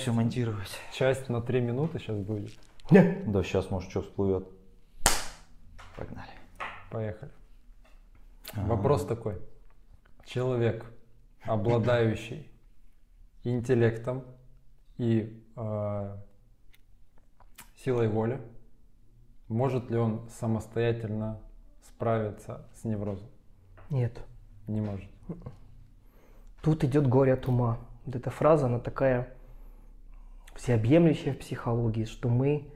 все монтировать. часть на три минуты сейчас будет. Да, сейчас, может, что всплывет. Погнали. Поехали. Ага. Вопрос такой. Человек, обладающий интеллектом и э, силой воли, может ли он самостоятельно справиться с неврозом? Нет. Не может. Тут идет горе от ума. Вот эта фраза, она такая всеобъемлющая в психологии, что мы,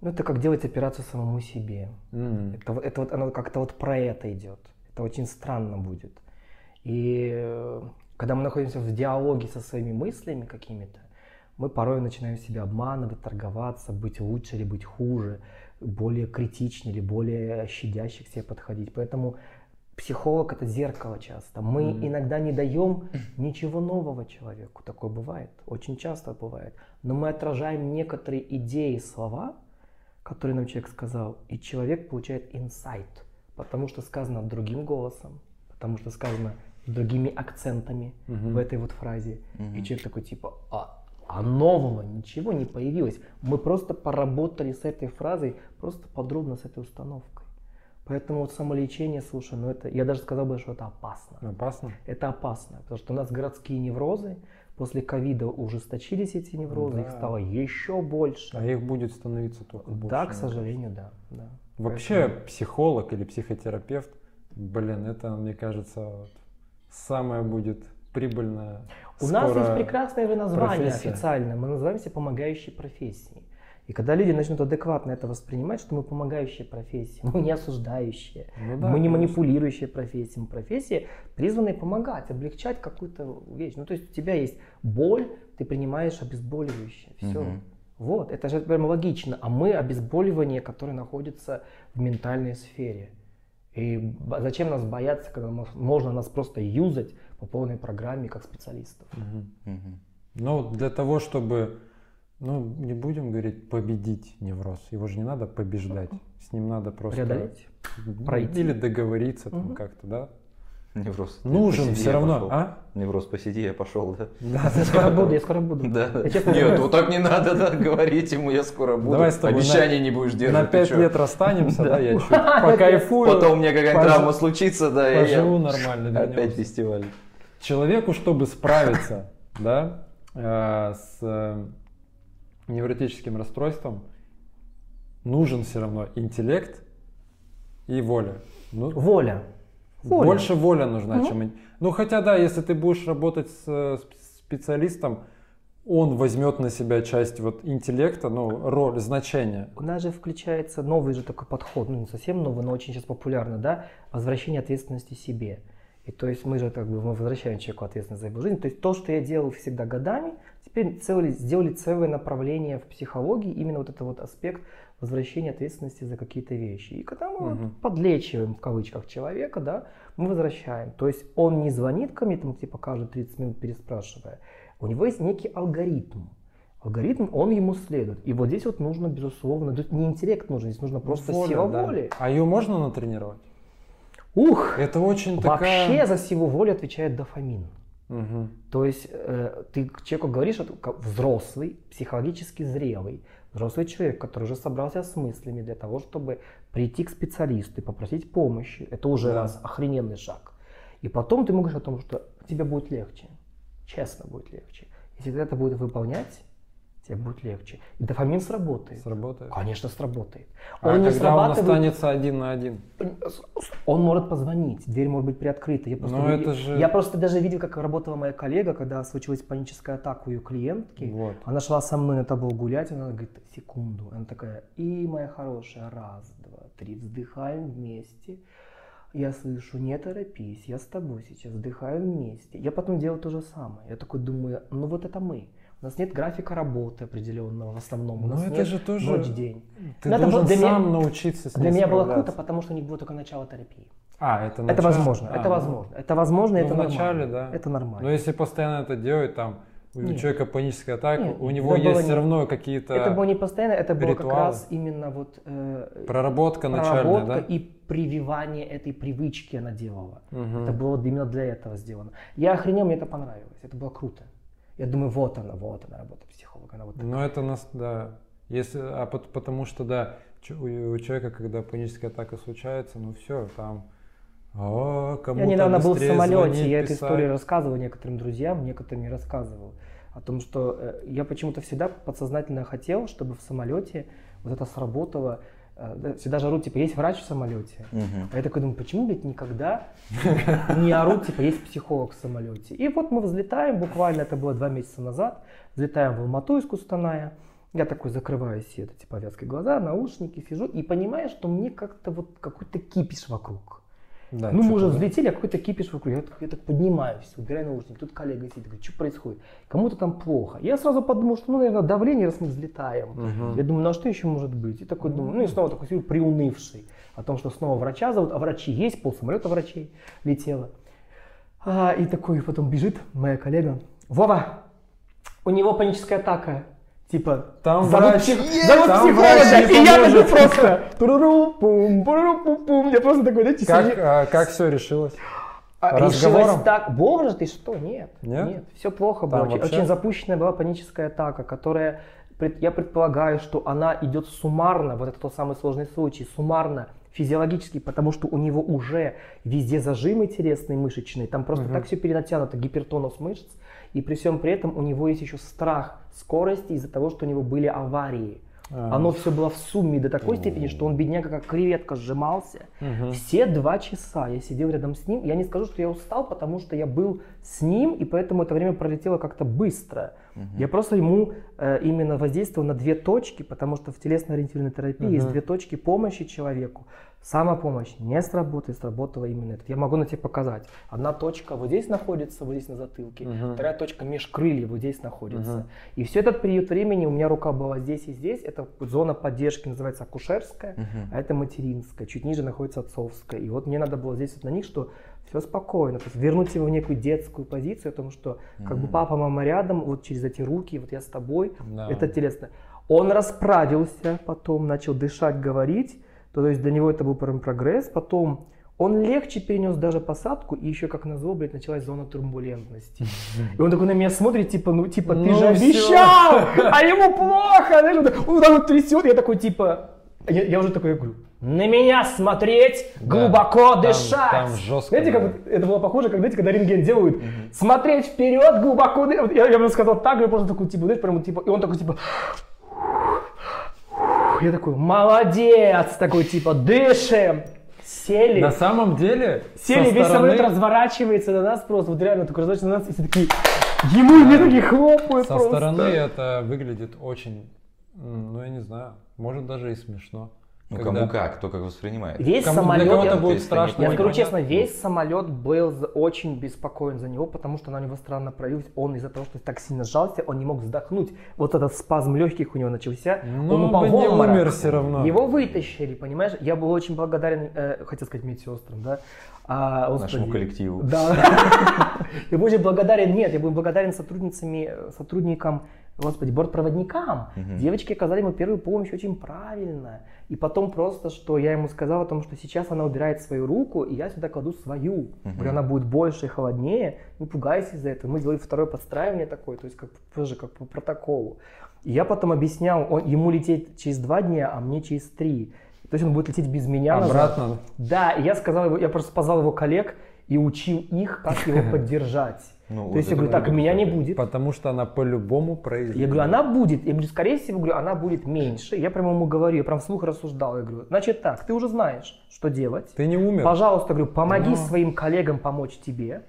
ну это как делать операцию самому себе. М. Это, вот- это вот оно как-то вот про это идет. Это очень странно будет. И э, когда мы находимся в диалоге со своими мыслями какими-то, мы порой начинаем себя обманывать, торговаться, быть лучше или быть хуже, более критичнее или более щадяще к себе подходить. Поэтому психолог это зеркало часто. Мы Мгм. иногда не даем ничего нового человеку. Такое бывает. Очень часто бывает. Но мы отражаем некоторые идеи, слова, которые нам человек сказал, и человек получает инсайт, потому что сказано другим голосом, потому что сказано другими акцентами Мгм. в этой вот фразе. И Мгм. человек такой типа, а, а нового ничего не появилось. Мы просто поработали с этой фразой, просто подробно с этой установкой. Поэтому вот самолечение, слушай, ну это, я даже сказал бы, что это опасно. Опасно? Это опасно, потому что у нас городские неврозы, после ковида ужесточились эти неврозы, их Да. стало еще больше. А их будет становиться только больше. Да, к сожалению, да. да. Вообще психолог или психотерапевт, блин, это, мне кажется, вот самое будет прибыльное. У нас есть прекрасное же название профессия. официальное. Мы называемся помогающей профессией. И когда люди начнут адекватно это воспринимать, что мы помогающие профессии, мы не осуждающие, Ну да, мы не конечно. манипулирующие профессии, мы профессии, призванные помогать, облегчать какую-то вещь. Ну, то есть у тебя есть боль, ты принимаешь обезболивающее. Все. Мгм. Вот, это же прям логично. А мы обезболивание, которое находится в ментальной сфере. И зачем нас бояться, когда можно нас просто юзать по полной программе как специалистов? Мгм. Мгм. Ну, для того, чтобы, ну, не будем говорить победить невроз, его же не надо побеждать, с ним надо просто... Преодолеть? пройти. Или договориться там Мгм. как-то, да? Невроз. Нужен все я равно, пошел. а? Невроз, посиди, я пошел, да? Да, Я скоро буду, я скоро буду. Да. Я Нет, вот так не надо, да, говорить ему, я скоро буду. Давай с тобой на- Обещаний не будешь держать. На пять лет расстанемся, да, я чуть покайфую, Потом у меня какая-нибудь травма случится, да, и поживу я нормально, опять фестиваль. Человеку, чтобы справиться, да, э, с э, невротическим расстройством, нужен все равно интеллект и воля. Ну, Воля. Воля. Больше воля нужна, Мгм. чем... Ну, хотя да, если ты будешь работать с э, сп- специалистом, он возьмет на себя часть вот интеллекта, ну, роль, значение. У нас же включается новый же такой подход, ну не совсем новый, но очень сейчас популярно, да, возвращение ответственности себе. И то есть мы же как бы мы возвращаем человеку ответственность за его жизнь. То есть то, что я делал всегда годами, теперь целый, сделали целое направление в психологии, именно вот это вот аспект возвращения ответственности за какие-то вещи. И когда мы вот Мгм. подлечиваем в кавычках человека, да, мы возвращаем. То есть он не звонит ко мне там типа каждые 30 минут переспрашивая. У него есть некий алгоритм. Алгоритм, он ему следует. И вот здесь вот нужно, безусловно, тут не интеллект нужен, здесь нужно просто Воля, сила да. воли. А ее можно натренировать? Ух! Это очень Вообще такая... за силу воли отвечает дофамин. Мгм. То есть э, ты человеку говоришь, что взрослый, психологически зрелый, взрослый человек, который уже собрался с мыслями для того, чтобы прийти к специалисту и попросить помощи. Это уже Да. раз охрененный шаг. И потом ты можешь о том, что тебе будет легче. Честно будет легче. Если ты это будет выполнять, тебе будет легче. И дофамин сработает. Сработает. Конечно, сработает. А Он не когда он срабатывает- останется один на один? он может позвонить, дверь может быть приоткрыта. Я просто, Но это же- я просто даже видел, как работала моя коллега, когда случилась паническая атака у ее клиентки. Вот. Она шла со мной на табло гулять, она говорит, секунду. Она такая, и моя хорошая, раз, два, три, вздыхаем вместе. Я слышу, не торопись, я с тобой сейчас, вздыхаю вместе. Я потом делаю то же самое. Я такой думаю, ну вот это мы. У нас нет графика работы определенного в основном. У Но нас это нет же тоже- ночь-день. Ты Но это должен для меня- сам научиться с ним Для меня было круто, потому что у них было только начало терапии. А, это Это начало? возможно, А, это ну. возможно. Это возможно, Ну, это в начале, нормально. да. Это нормально. Но если постоянно это делать, там, у Нет. человека паническая атака, Нет, у него это есть все равно какие-то Это было не постоянно, это было как ритуалы. раз именно вот э, проработка начальная, проработка да? и прививание этой привычки она делала. Мгм. Это было именно для этого сделано. Я охренел, мне это понравилось. Это было круто. Я думаю, вот она, вот она работа психолога. она вот Ну, это нас, да. Если, а пот- потому что, да, у, человека, когда паническая атака случается, ну все, там, «А, кому Я недавно был в самолете, звонить, я эту писать». историю рассказывал некоторым друзьям, некоторым не рассказывал. О том, что э, я почему-то всегда подсознательно хотел, чтобы в самолете вот это сработало. Э, да, Всегда же орут, типа, есть врач в самолете. Мгм. А я такой думаю, почему, блядь, никогда не орут, типа, есть психолог в самолете. И вот мы взлетаем, буквально это было два месяца назад, взлетаем в Алмату из Кустаная. Я такой закрываю все эти типа повязкой глаза, наушники, сижу и понимаю, что мне как-то вот какой-то кипиш вокруг. Да, ну, мы уже взлетели, а какой-то кипиш вокруг. Я так, я так поднимаюсь, убираю наушники, тут коллега сидит, говорит, что происходит? Кому-то там плохо. Я сразу подумал, что, ну, наверное, давление, раз мы взлетаем. Мгм. Я думаю, ну а что еще может быть? И такой думаю, ну и снова такой сижу приунывший о том, что снова врача зовут, а врачи есть, пол самолета врачей летело. А, и такой потом бежит моя коллега. Вова, у него паническая атака. Типа, Там зовут, врач. псих- зовут Там психолога, врач и я такой поможет. просто туруру-пум, пуруру-пум-пум. Я просто такой, знаете, Как, сидит- а, как все решилось? а, разговором? решилось так. Боже ты что? Нет. Нет? все плохо было. Там вообще? очень запущенная была паническая атака, которая, я предполагаю, что она идет суммарно, вот это тот самый сложный случай, суммарно, физиологически, потому что у него уже везде зажимы телесные, мышечные, там просто так все перенатянуто, гипертонус мышц, и при всем при этом у него есть еще страх скорости из-за того, что у него были аварии. А. Оно все было в сумме до такой степени, что он, бедняга, как креветка сжимался. Мгм. Все два часа я сидел рядом с ним. Я не скажу, что я устал, потому что я был с ним, и поэтому это время пролетело как-то быстро. Я просто ему э, именно воздействовал на две точки, потому что в телесно-ориентированной терапии есть Мгм. две точки помощи человеку. Самопомощь не сработает, сработала именно это. Я могу на тебе показать. Одна точка вот здесь находится, вот здесь на затылке. Мгм. Вторая точка меж крыльев вот здесь находится. Мгм. И все этот период времени у меня рука была здесь и здесь. Это зона поддержки называется акушерская, Мгм. а это материнская. Чуть ниже находится отцовская. И вот мне надо было здесь вот на них, что все спокойно. То есть вернуть его в некую детскую позицию, о том, что как бы Мгм. папа, мама рядом, вот через эти руки, вот я с тобой. Да. Это телесно. Он расправился потом, начал дышать, говорить. То есть для него это был прям прогресс. Потом он легче перенес даже посадку, и еще, как назло, блядь, началась зона турбулентности. И он такой на меня смотрит, типа, ну, типа, ты Ну же обещал, а ему плохо. Он там трясет, я такой, типа, я, я уже такой говорю, на меня смотреть, Да. глубоко Там- дышать. там жестко, Знаете, как да. это было похоже, как, знаете, когда рентген делают, смотреть вперед, глубоко дышать. Я, я бы сказал так, я просто такой, типа, знаешь, прям типа, и он такой, типа, я такой, молодец, такой, типа, дышим. Сели. На самом деле, Сели, весь стороны- самолет разворачивается на нас просто, вот реально такой разворачивается на нас, и все такие, ему и мне такие хлопают Со просто. стороны это выглядит очень, ну я не знаю, может даже и смешно. Ну Когда- кому как, кто как воспринимает. Весь Кому- для самолет, кого-то я, То будет есть страшно. я скажу честно, весь самолет был очень беспокоен за него, потому что на него странно проявилось. Он из-за того, что так сильно сжался, он не мог вздохнуть. Вот этот спазм легких у него начался. Ну, он упал бы в не обморок. умер всё равно. Его вытащили, понимаешь? Я был очень благодарен, э, хотел сказать медсестрам, да? А, господи. Нашему коллективу. Да. Я очень благодарен, нет, я был благодарен сотрудницами, э, сотрудникам, господи, бортпроводникам. Мгм. Девочки оказали ему первую помощь очень правильно. И потом просто, что я ему сказал о том, что сейчас она убирает свою руку, и я сюда кладу свою. Мгм. Говорю, она будет больше и холоднее, не пугайся из-за этого. Мы сделали второе подстраивание такое, то есть как тоже как по протоколу. И я потом объяснял, он, ему лететь через два дня, а мне через три. То есть он будет лететь без меня назад. Обратно. Да, и я сказал его, я просто позвал его коллег и учил их, как его поддержать. Ну, То есть вот я говорю, так, меня не будет. Потому что она по-любому произойдет. Я говорю, она будет. Я говорю, скорее всего, говорю, она будет меньше. Я прямо ему говорю, я прям вслух рассуждал. Я говорю, значит так, ты уже знаешь, что делать. Ты не умер. Пожалуйста, говорю, помоги Ну. своим коллегам помочь тебе.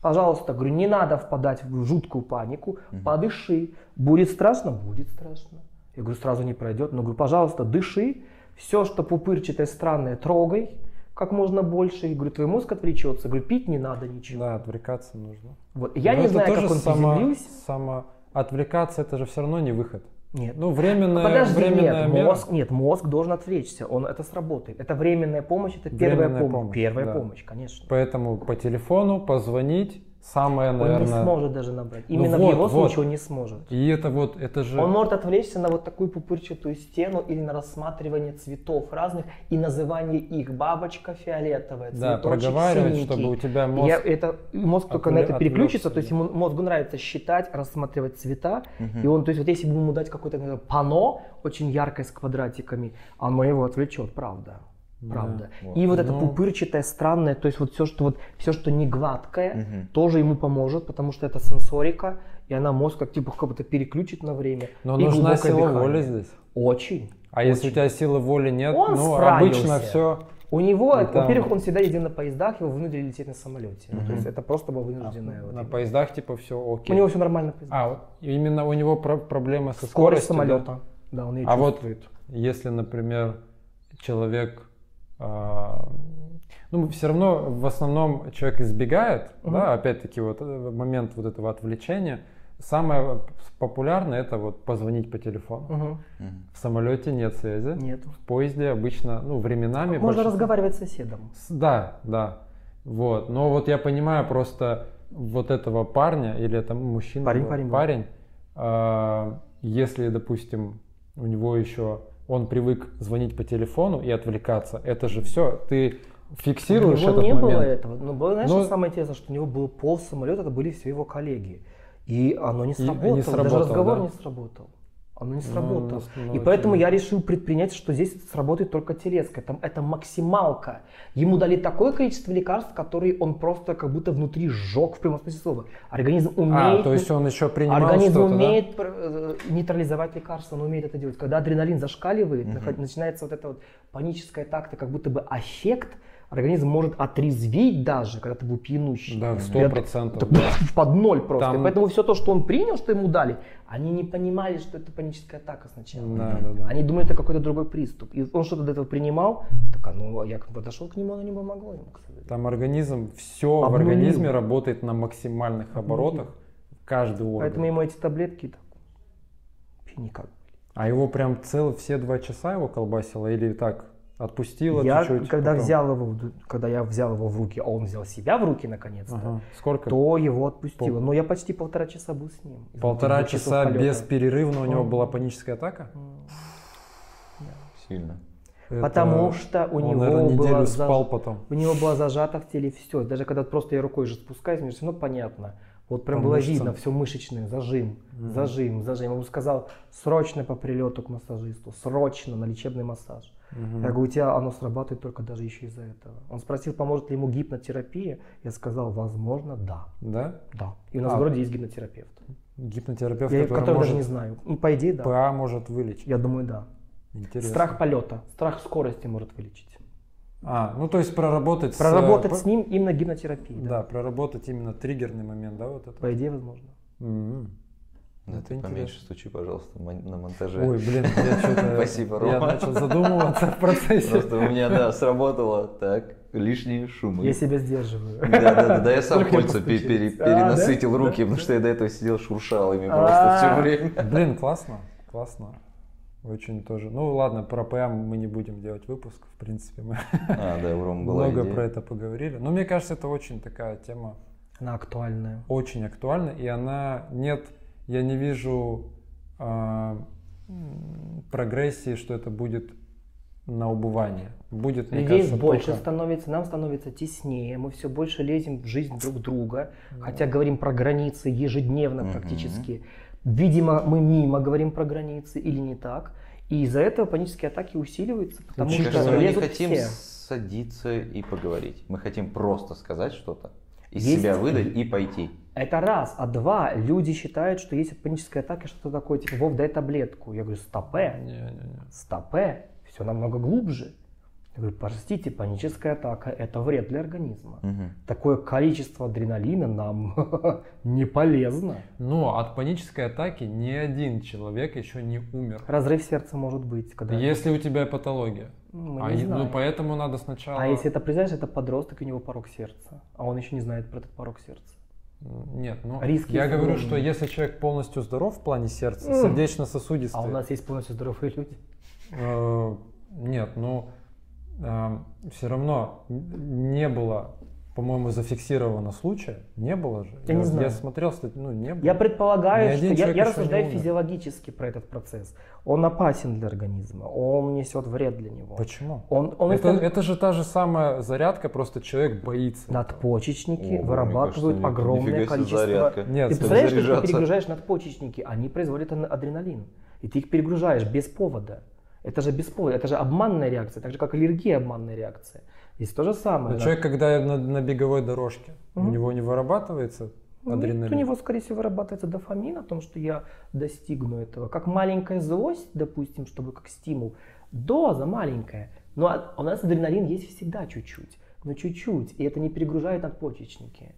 Пожалуйста, говорю, не надо впадать в жуткую панику. Подыши. Будет страшно? Будет страшно. Я говорю, сразу не пройдет. Но говорю, пожалуйста, дыши. Все, что пупырчатое, странное, трогай как можно больше. И говорю, твой мозг отвлечется. Говорю, пить не надо ничего. Да, отвлекаться нужно. Вот. Я Но не знаю, как он само- приземлился. само- Отвлекаться это же все равно не выход. Нет. Ну, временная, Подожди, временная нет, мера. мозг, нет, мозг должен отвлечься, он это сработает. Это временная помощь, это первая Временная помощь. помощь, Первая да. помощь, конечно. Поэтому по телефону позвонить, самое, Он наверное... не сможет даже набрать. Ну Именно вот, в его вот. случае он не сможет. И это вот, это же... Он может отвлечься на вот такую пупырчатую стену или на рассматривание цветов разных и называние их. Бабочка фиолетовая, Да, цветочек проговаривать, синенький. чтобы у тебя мозг... я- это, мозг только на отвле- это переключится, отвлекся, то есть да. ему мозгу нравится считать, рассматривать цвета, Мгм. и он, то есть вот если бы ему дать какое-то пано очень яркое с квадратиками, оно его отвлечет, правда. Правда. вот. И вот это Ну. пупырчатое, странное, то есть вот все, что вот все, что не гладкое, Мгм. тоже ему поможет, потому что это сенсорика, и она мозг как типа как будто переключит на время. Но И нужна сила дыхание. воли здесь. Очень. А если у очень. тебя силы воли нет, Он ну, справился. обычно все... У него, там- во-первых, он всегда ездил на поездах, его вынудили лететь на самолете. Ну, То есть это просто было вынужденное. вот А, На именно. поездах типа все окей. У него все нормально. А, вот именно у него про- проблемы со Скорость скоростью, да? самолета. Да, он ее А вот чувствует. если, например, человек, ну, все равно в основном человек избегает, Мгм. да, опять-таки вот э, момент вот этого отвлечения. Самое популярное это вот позвонить по телефону. Мгм. В самолете нет связи. Нету. В поезде обычно, ну, временами. Можно большинство- разговаривать с соседом. С- Да, да. Вот. Но вот я понимаю просто вот этого парня, или это мужчина, Парень, парень парень а, если, допустим, у него еще он привык звонить по телефону и отвлекаться, это же все, ты фиксируешь у него этот не момент. было этого. Но было, знаешь, Ну- что самое интересное, что у него был пол самолета, это были все его коллеги. И оно не И- и не сработало. Даже сработало, разговор да? не сработал. Оно не Ну, сработало. ну, и ну, поэтому я решил предпринять, что здесь сработает только телеска. Там это максималка. Ему дали такое количество лекарств, которые он просто как будто внутри сжег в прямом смысле слова. Организм умеет... А, то есть он еще принимал Организм что-то, да? умеет э, нейтрализовать лекарства, он умеет это делать. Когда адреналин зашкаливает, наход- начинается вот эта вот паническая такта, как будто бы аффект, организм может отрезветь даже, когда ты был пьянущий. Да, сто процентов. это под ноль просто. Там- И поэтому все то, что он принял, что ему дали, они не понимали, что это паническая атака сначала. Да, да, да. Они думали, это какой-то другой приступ. И он что-то до этого принимал, так ну, я подошел к нему, оно не помогло ему, к. Там организм, все в Обнулил. организме работает на максимальных оборотах, каждый орган. Поэтому ему эти таблетки так, никак. А его прям целых все два часа его колбасило или так отпустило Я, чуть-чуть? когда потом? взял его, когда я взял его в руки, а он взял себя в руки наконец-то, Ага. Сколько? то его отпустило. Пол- Но я почти полтора часа был с ним. Полтора часа без перерыва у него была паническая атака? Сильно. Потому Это- что у он, него наверное, было неделю за- спал потом. У него было зажато в теле все. Даже когда просто я рукой же спускаюсь, мне все равно понятно. Вот прям По было мышцам. видно, все мышечное, зажим, Мгм. зажим, зажим. Я ему сказал, срочно по прилету к массажисту, срочно на лечебный массаж. Мгм. Я говорю, у тебя оно сработает только даже еще из-за этого. Он спросил, поможет ли ему гипнотерапия. Я сказал, возможно, да. Да? Да. И у нас А. в городе есть гипнотерапевт. Гипнотерапевт, Я, который, который даже может не знаю. Ну, по идее, да. ПА может вылечить. Я думаю, да. Интересно. Страх полета, страх скорости может вылечить. А, ну то есть проработать с, Проработать э, с ним именно гипнотерапией. Да, Да. проработать именно триггерный момент, да, вот это. По идее, возможно. М. Да, Это ты поменьше интересно. стучи, пожалуйста, на монтаже. Ой, блин, я что-то... Спасибо, Я Рома. начал задумываться в процессе. Просто у меня, да, сработало так, лишние шумы. Я себя сдерживаю. Да, да, да, да, я сам я кольца А, перенасытил руки, потому что я до этого сидел шуршал ими А. просто все время. Блин, классно, классно. Очень тоже. Ну ладно, про ПА мы не будем делать выпуск, в принципе, мы А, да, была много идея. про это поговорили. Но мне кажется, это очень такая тема, Она актуальная. очень актуальна, и она нет, я не вижу м, прогрессии, что это будет на убывание. Будет, мне Людей кажется, больше только- становится, нам становится теснее, мы все больше лезем в жизнь друг друга, хотя говорим про границы ежедневно практически. Видимо, мы мимо говорим про границы или не так. И из-за этого панические атаки усиливаются, потому Мне что кажется, мы не хотим все. садиться и поговорить. Мы хотим просто сказать что-то, из Есть- себя выдать и пойти. Это раз. А два, люди считают, что если паническая атака, что-то такое, типа, Вов, дай таблетку. Я говорю, стопе, Не-не-не. стопе, все намного глубже. Я говорю, простите, паническая атака – это вред для организма. Мгм. Такое количество адреналина нам не полезно. Но от панической атаки ни один человек еще не умер. Разрыв сердца может быть, когда... Если у тебя патология. Мы А, не ну знаем. поэтому надо сначала... А если это, представляешь, это подросток, у него порог сердца, а он еще не знает про этот порог сердца. Нет, ну Риски я говорю, огромные. что если человек полностью здоров в плане сердца, сердечно-сосудистый, А у нас есть полностью здоровые люди. э, нет, ну все равно не было по-моему, зафиксировано случая. Не было же. Я не знаю. Я смотрел, кстати, ну не было. Я предполагаю, что я, я рассуждаю физиологически про этот процесс. Он опасен для организма, он несет вред для него. Почему? Он, он это, это, это же та же самая зарядка, просто человек боится. надпочечники О, вырабатывают кажется, огромное нифига себе количество. зарядка. Нет, Ты представляешь, что ты перегружаешь надпочечники, они производят ад- адреналин. И ты их перегружаешь без повода. Это же повода, это же обманная реакция, так же как аллергия обманная реакция. Здесь то же самое. Но да. Человек, когда на, на беговой дорожке, у Мгм. него не вырабатывается Нет, адреналин. у него, скорее всего, вырабатывается дофамин о том, что я достигну этого. Как маленькая злость, допустим, чтобы как стимул. Доза маленькая. Но у нас адреналин есть всегда чуть-чуть. Но чуть-чуть. И это не перегружает надпочечники.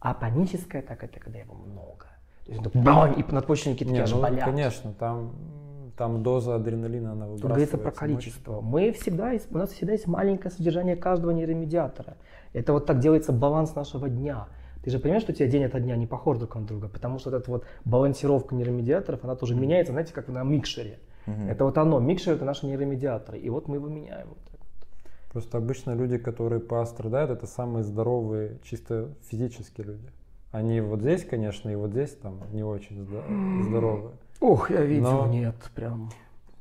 А паническая атака это когда его много. То есть это бам, и надпочечники такие Не, аж ну, болят. конечно, там, там доза адреналина, она Тут говорится выбрасывается. про количество. Мы всегда, есть- у нас всегда есть маленькое содержание каждого нейромедиатора. Это вот так делается баланс нашего дня. Ты же понимаешь, что у тебя день ото дня не похож друг на друга, потому что вот эта вот балансировка нейромедиаторов, она тоже меняется, знаете, как на микшере. Мгм. Это вот оно, микшер это наши нейромедиаторы, и вот мы его меняем. вот так вот. Просто обычно люди, которые пострадают, это самые здоровые, чисто физически люди. Они вот здесь, конечно, и вот здесь там не очень здо- здоровые. Ох, я видел, Но- нет, прям.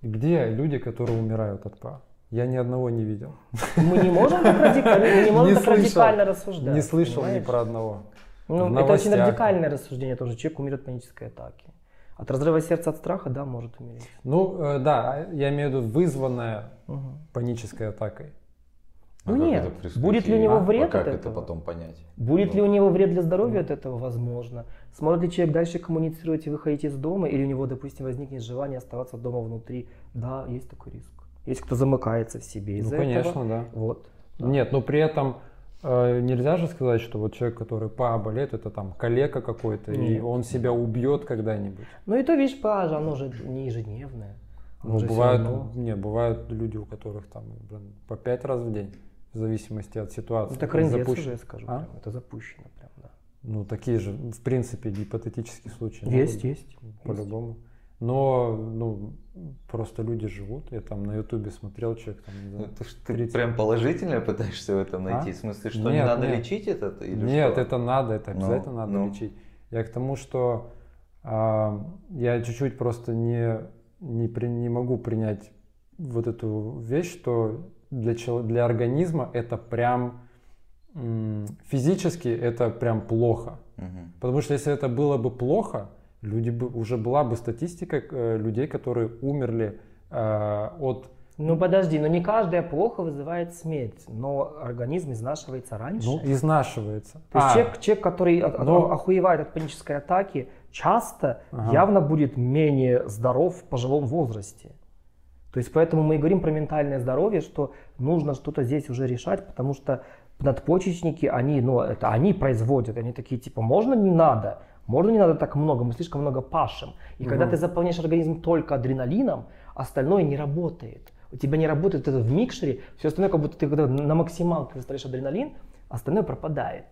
Где люди, которые умирают от ПА? Я ни одного не видел. Мы не можем так радикально, не можем Не так слышал. радикально рассуждать. не слышал ни понимаешь? про одного. Ну, это очень радикальное рассуждение тоже. Человек умирает от панической атаки. От разрыва сердца от страха, да, может умереть. Ну, э, да, я имею в виду вызванная Мгм. панической атакой. А Ну нет, это будет ли у него А вред как от это этого? потом понять? Будет ли у него вред для здоровья от этого? Возможно. Сможет ли человек дальше коммуницировать и выходить из дома? Или у него, допустим, возникнет желание оставаться дома внутри? Да, есть такой риск. Есть кто замыкается в себе Ну, из-за конечно, этого. да. Вот. Да. Нет, но при этом э, нельзя же сказать, что вот человек, который ПА болеет, это там калека какой-то, и он себя убьет когда-нибудь. Ну и то, видишь, паж, оно же не ежедневное. Ну, же бывают, равно. не, бывают люди, у которых там блин, по пять раз в день, в зависимости от ситуации. Это крендец Запущен- уже, я скажу. А? Прям. Это запущено прям, да. Ну, такие же, в принципе, гипотетические случаи. Есть, могут есть. По-любому. Но, ну, просто люди живут. Я там на ютубе смотрел, человек там, не Ну, Ты, ж- ты 30. прям положительно пытаешься в этом найти? А? В смысле, что не Нет, надо нет. лечить это? Или Нет, что? это надо, это Ну, обязательно надо ну. лечить. Я к тому, что а, я чуть-чуть просто не, не, при- не могу принять вот эту вещь, что для, чело- для организма это прям физически это прям плохо. Мгм. Потому что если это было бы плохо, люди бы, уже была бы статистика э, людей, которые умерли э, от Ну подожди, но не каждое плохо вызывает смерть, но организм изнашивается раньше. ну, изнашивается. То есть А, человек, человек, который но- охуевает от панической атаки, часто Ага. явно будет менее здоров в пожилом возрасте. То есть поэтому мы и говорим про ментальное здоровье, что нужно что-то здесь уже решать, потому что надпочечники, они, ну, это они производят, они такие типа, можно не надо, можно не надо так много, мы слишком много пашем. И когда ты заполняешь организм только адреналином, остальное не работает. У тебя не работает это в микшере, все остальное, как будто ты когда на максималке выставляешь адреналин, остальное пропадает.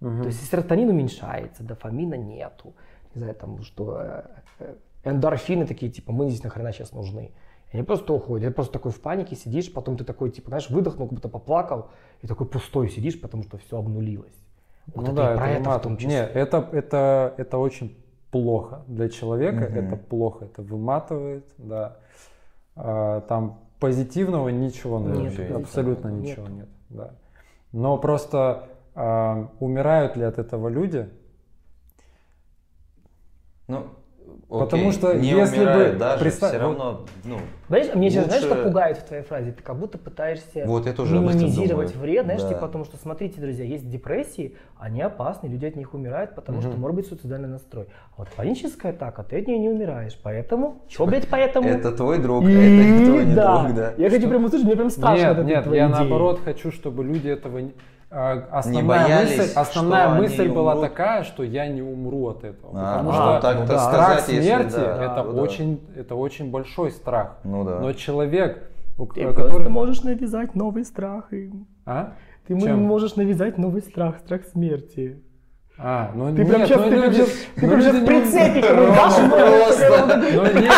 мгм. То есть серотонин уменьшается, дофамина нету. Не знаю, там, что э, э, эндорфины такие, типа, мы здесь нахрена сейчас нужны. И они просто уходят. Ты просто такой в панике сидишь, потом ты такой, типа, знаешь, выдохнул, как будто поплакал, и такой пустой сидишь, потому что все обнулилось. Вот ну это да, и про это, это в том числе. Не, это, это, это очень плохо для человека, Мгм. это плохо, это выматывает, да. А, там позитивного ничего, Нет, позитивного абсолютно нет. ничего нет, да. Но просто а, умирают ли от этого люди? Ну, Потому окей, что не если умирает бы даже, представь- все равно, ну, Знаешь, мне сейчас, знаешь, лучше- что пугает в твоей фразе? Ты как будто пытаешься Вот я тоже минимизировать думаю. вред, знаешь, Да. типа потому что, смотрите, друзья, есть депрессии, они опасны, люди от них умирают, потому что Мгм. может быть суицидальный настрой. А вот паническая атака, ты от нее не умираешь, поэтому, что, блядь, поэтому? это твой друг, это твой не друг, да. Я хочу прям услышать, мне прям страшно нет, нет, я наоборот хочу, чтобы люди этого не... а, Основная боялись, мысль, основная что они мысль была умрут. такая, что я не умру от этого. А, потому ну, что так-то да, сказать, страх если смерти да, это, ну да. очень, это очень большой страх. Ну да. Но человек, у- Ты э, просто который... можешь навязать новый страх им. А? Ты Чем? можешь навязать новый страх, страх смерти. А, ну Ты нет, прям сейчас, ну ты прям люди- щас- ты ну прям не- прицепик дашь, Просто. Ну нет,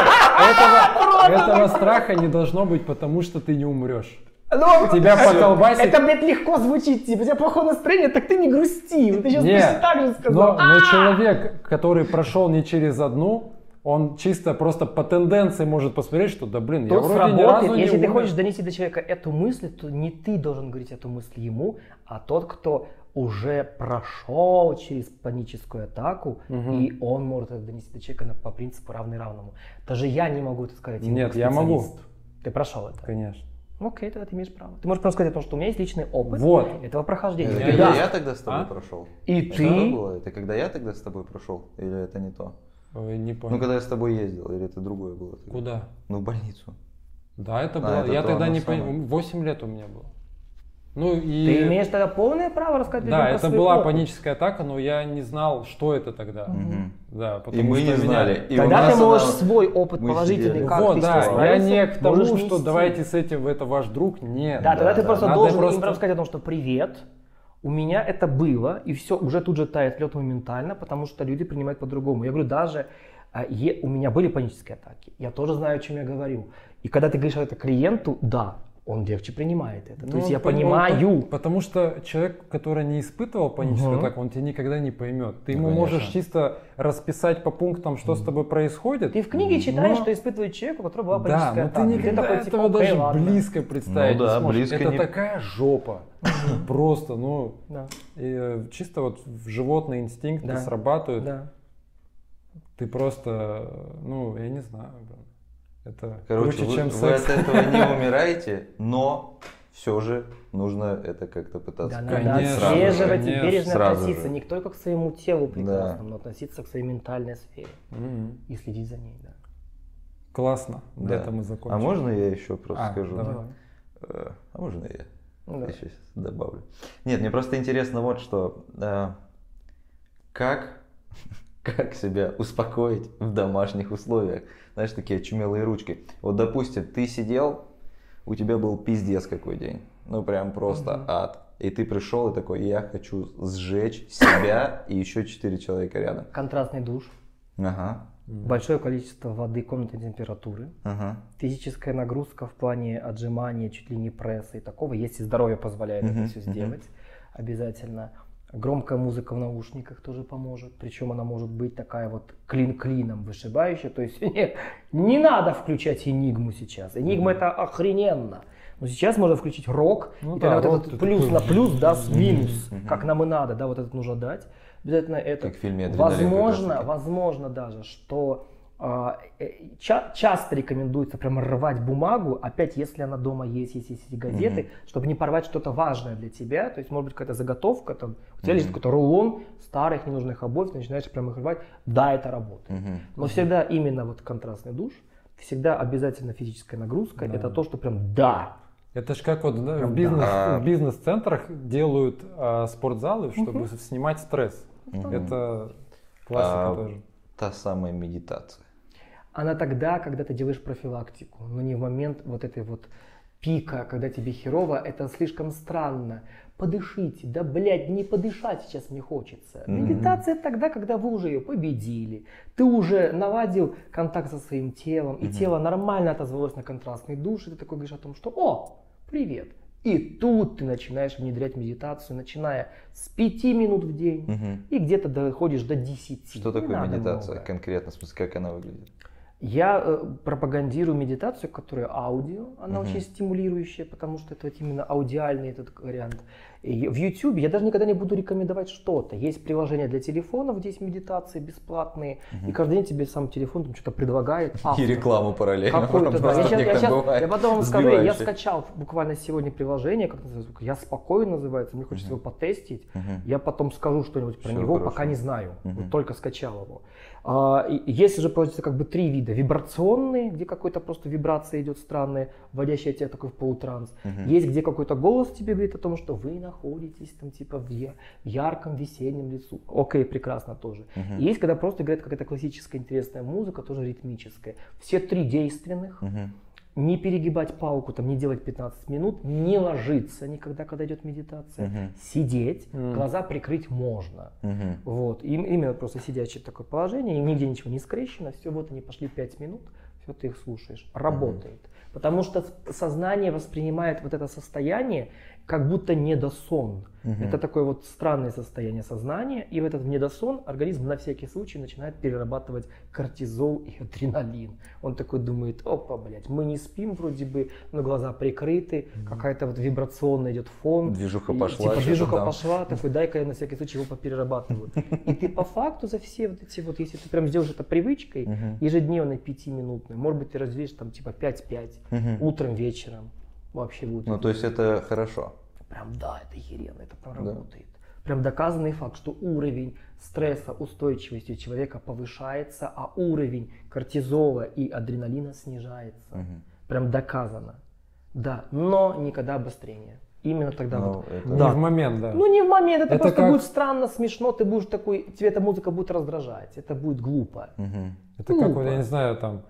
этого, этого страха не должно быть, потому что ты не умрешь. Ну, Тебя поколбасит. Это, блядь, легко звучит, типа, у тебя плохое настроение, так ты не грусти. Вот Ты сейчас Не, точно так же сказал. Но, но человек, который прошел не через одну, он чисто просто по тенденции может посмотреть, что да блин, я Тут вроде ни сработает. разу не Если ты умер. хочешь донести до человека эту мысль, то не ты должен говорить эту мысль ему, а тот, кто уже прошел через паническую атаку, и он может это донести до человека на- по принципу равный равному. Даже я не могу это сказать. Нет, я могу. Ты прошел это. Конечно. Окей, тогда ты имеешь право. Ты можешь просто сказать о том, что у меня есть личный опыт Вот. этого прохождения. Это когда Да. я тогда с тобой А? прошел? И Это ты? было? Это когда я тогда с тобой прошел? Или это не то? Ой, не понял. Ну, когда я с тобой ездил, или это другое было? тогда? Куда? Ну, в больницу. Да, это А, было. это я то тогда не понял. 8 лет у меня было. Ну и. Ты имеешь тогда полное право рассказать Да, это была опыт. паническая атака, но я не знал, что это тогда. Мгм. Да, И мы что не знали. И у Тогда ты можешь она- свой опыт мы положительный, как вот, ты да, я не к тому, что нести. давайте с этим, это ваш друг. Нет. Да, тогда ты да. просто Надо должен просто- им рассказать о том, что привет, у меня это было, и все, уже тут же тает лед моментально, потому что люди принимают по-другому. Я говорю, даже а, у меня были панические атаки, я тоже знаю, о чем я говорю. И когда ты говоришь это клиенту, да, он легче принимает это. То Ну, есть я по- понимаю. по- Потому что человек, который не испытывал паническую Мгм. атаку, он тебя никогда не поймет. Ты Ну, ему можешь конечно. чисто расписать по пунктам, что с тобой происходит. Ты в книге читаешь, Но- что испытывает человек, у которого была Да, паническая но атака. ты И никогда такой, этого типа, «Окей, даже ладно». близко представить Ну да, не сможешь. близко Это не- такая жопа. Просто, ну, Да, и, э, чисто вот животные инстинкты Да. срабатывают. да. Ты просто, ну, я не знаю, блин. Это Короче, круче, вы, чем вы секс. от этого не умираете, но все же нужно это как-то пытаться. Да, надо отслеживать и бережно сразу относиться же. не только к своему телу прекрасному, но относиться к своей ментальной сфере Мгм. и следить за ней. Да. Классно. На Да. этом мы закончим. А можно я еще просто А, скажу? давай. Э, А можно я? Ну, давай. еще сейчас добавлю. Нет, мне просто интересно вот что. э, Как, как себя успокоить в домашних условиях? Знаешь, такие чумелые ручки. Вот, допустим, ты сидел, у тебя был пиздец какой день. Ну, прям просто Мгм. ад. И ты пришел и такой, я хочу сжечь себя и еще четыре человека рядом. Контрастный душ, Ага, большое количество воды комнатной температуры, ага. физическая нагрузка в плане отжимания, чуть ли не пресса и такого, если здоровье позволяет Мгм, это все мгм. сделать, обязательно. Громкая музыка в наушниках тоже поможет, причем она может быть такая вот клин клином вышибающая, то есть не, не надо включать энигму сейчас, энигма это охрененно. Но сейчас можно включить рок, Ну и да, тогда вот этот плюс такой, на плюс даст минус, Мгм. как нам и надо, да, вот этот нужно дать. Обязательно это. Как в фильме «Адреналин» Возможно, возможно даже, что ча- часто рекомендуется прямо рвать бумагу, опять если она дома есть, есть, есть эти газеты, Мгм. чтобы не порвать что-то важное для тебя, то есть может быть какая-то заготовка, там, у тебя лежит Мгм. какой-то рулон старых ненужных обоев, ты начинаешь прямо их рвать, да, это работает. Мгм. Но всегда именно вот контрастный душ, всегда обязательно физическая нагрузка, Да. это то, что прям да. Это ж как вот да, в, Прям бизнес, да. в бизнес-центрах делают а, спортзалы, чтобы снимать стресс. Мгм. Это классика А, тоже. Та самая медитация. Она тогда, когда ты делаешь профилактику, но не в момент вот этой вот пика, когда тебе херово, это слишком странно. Подышите, да, блядь, не подышать сейчас мне хочется. Мгм. Медитация тогда, когда вы уже ее победили. Ты уже наладил контакт со своим телом, и Мгм. тело нормально отозвалось на контрастный душ, и ты такой говоришь о том, что «О, привет!» И тут ты начинаешь внедрять медитацию, начиная с 5 минут в день, Мгм. и где-то доходишь до 10. Что Не такое медитация много. конкретно? В смысле, как она выглядит? Я э, пропагандирую медитацию, которая аудио, она Мгм. очень стимулирующая, потому что это вот именно аудиальный этот вариант. И в YouTube я даже никогда не буду рекомендовать что-то. Есть приложения для телефонов, где есть медитации бесплатные, и каждый день тебе сам телефон там что-то предлагает. И автор. рекламу параллельно. Какой-то, да. Я, мне я бывает я потом вам скажу, я скачал буквально сегодня приложение, как называется, я спокойно называется, мне хочется его потестить. Мгм. Я потом скажу что-нибудь про Всё него, хорошо. пока не знаю. Мгм. Вот только скачал его. А, и- и есть уже, получается, как бы три вида. Вибрационные, где какой-то просто вибрация идет странная, вводящая тебя такой в полутранс. Мгм. Есть, где какой-то голос тебе говорит о том, что вы находитесь там типа в я- в ярком весеннем лесу. Окей, прекрасно тоже. И Есть, когда просто играет какая-то классическая интересная музыка, тоже ритмическая. Все три действенных. Мгм. Не перегибать палку, там, не делать 15 минут, не ложиться никогда, когда идет медитация, Мгм. сидеть, Мгм. глаза прикрыть можно. Мгм. Вот, им, именно просто сидячее такое положение, и нигде ничего не скрещено, все, вот они пошли 5 минут, все, ты их слушаешь. Работает. Потому что сознание воспринимает вот это состояние как будто недосон. Мгм. Это такое вот странное состояние сознания, и в этот недосон организм на всякий случай начинает перерабатывать кортизол и адреналин. Он такой думает, опа, блядь, мы не спим вроде бы, но глаза прикрыты, какая-то вот вибрационная идет фон. Движуха И, пошла, Типа движуха там. пошла, такой, дай-ка я на всякий случай его поперерабатываю. И ты по факту за все вот эти вот, если ты прям сделаешь это привычкой, ежедневной пятиминутной, может быть, ты развеешь там типа 5-5, Мгм. утром, вечером, вообще будет. Ну, то есть это хорошо. Прям да, это охеренно, это прям Да. работает. Прям доказанный факт, что уровень стресса, устойчивости человека повышается, а уровень кортизола и адреналина снижается. Мгм. Прям доказано. Да, но никогда обострение. Именно тогда Ну, вот. это- Не Да. в момент, да. Ну не в момент, это, Это просто как- будет странно, смешно, ты будешь такой, тебе эта музыка будет раздражать, это будет глупо. Мгм. Это как вот, глупо. я не знаю, там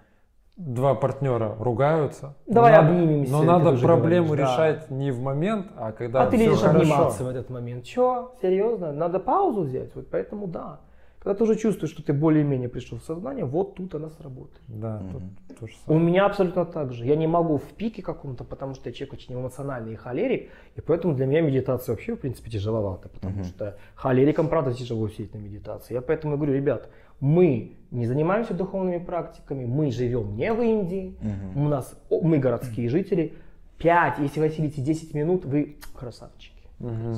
два партнера ругаются. Давай надо- обнимемся, Но надо проблему говоришь, да. решать не в момент, а когда а ты лезешь хорошо. обниматься в этот момент. Че, серьезно? Надо паузу взять, вот поэтому да. Когда ты уже чувствуешь, что ты более-менее пришел в сознание, вот тут она сработает. Да, Мгм. тут то же У самое. меня абсолютно так же. Я не могу в пике каком-то, потому что я человек очень эмоциональный и холерик, и поэтому для меня медитация вообще, в принципе, тяжеловато, потому Мгм. что холерикам, правда, тяжело сидеть на медитации. Я поэтому говорю, ребят, мы не занимаемся духовными практиками, мы живем не в Индии, Мгм. у нас, мы городские жители, 5, если вы осилите 10 минут, вы красавчики. Мгм.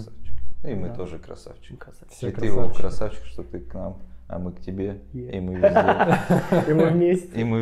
И мы Да. тоже красавчики. Красавчики. Все и ты, красавчик, что ты к нам, а мы к тебе, Yeah. и мы везде. И мы вместе. И мы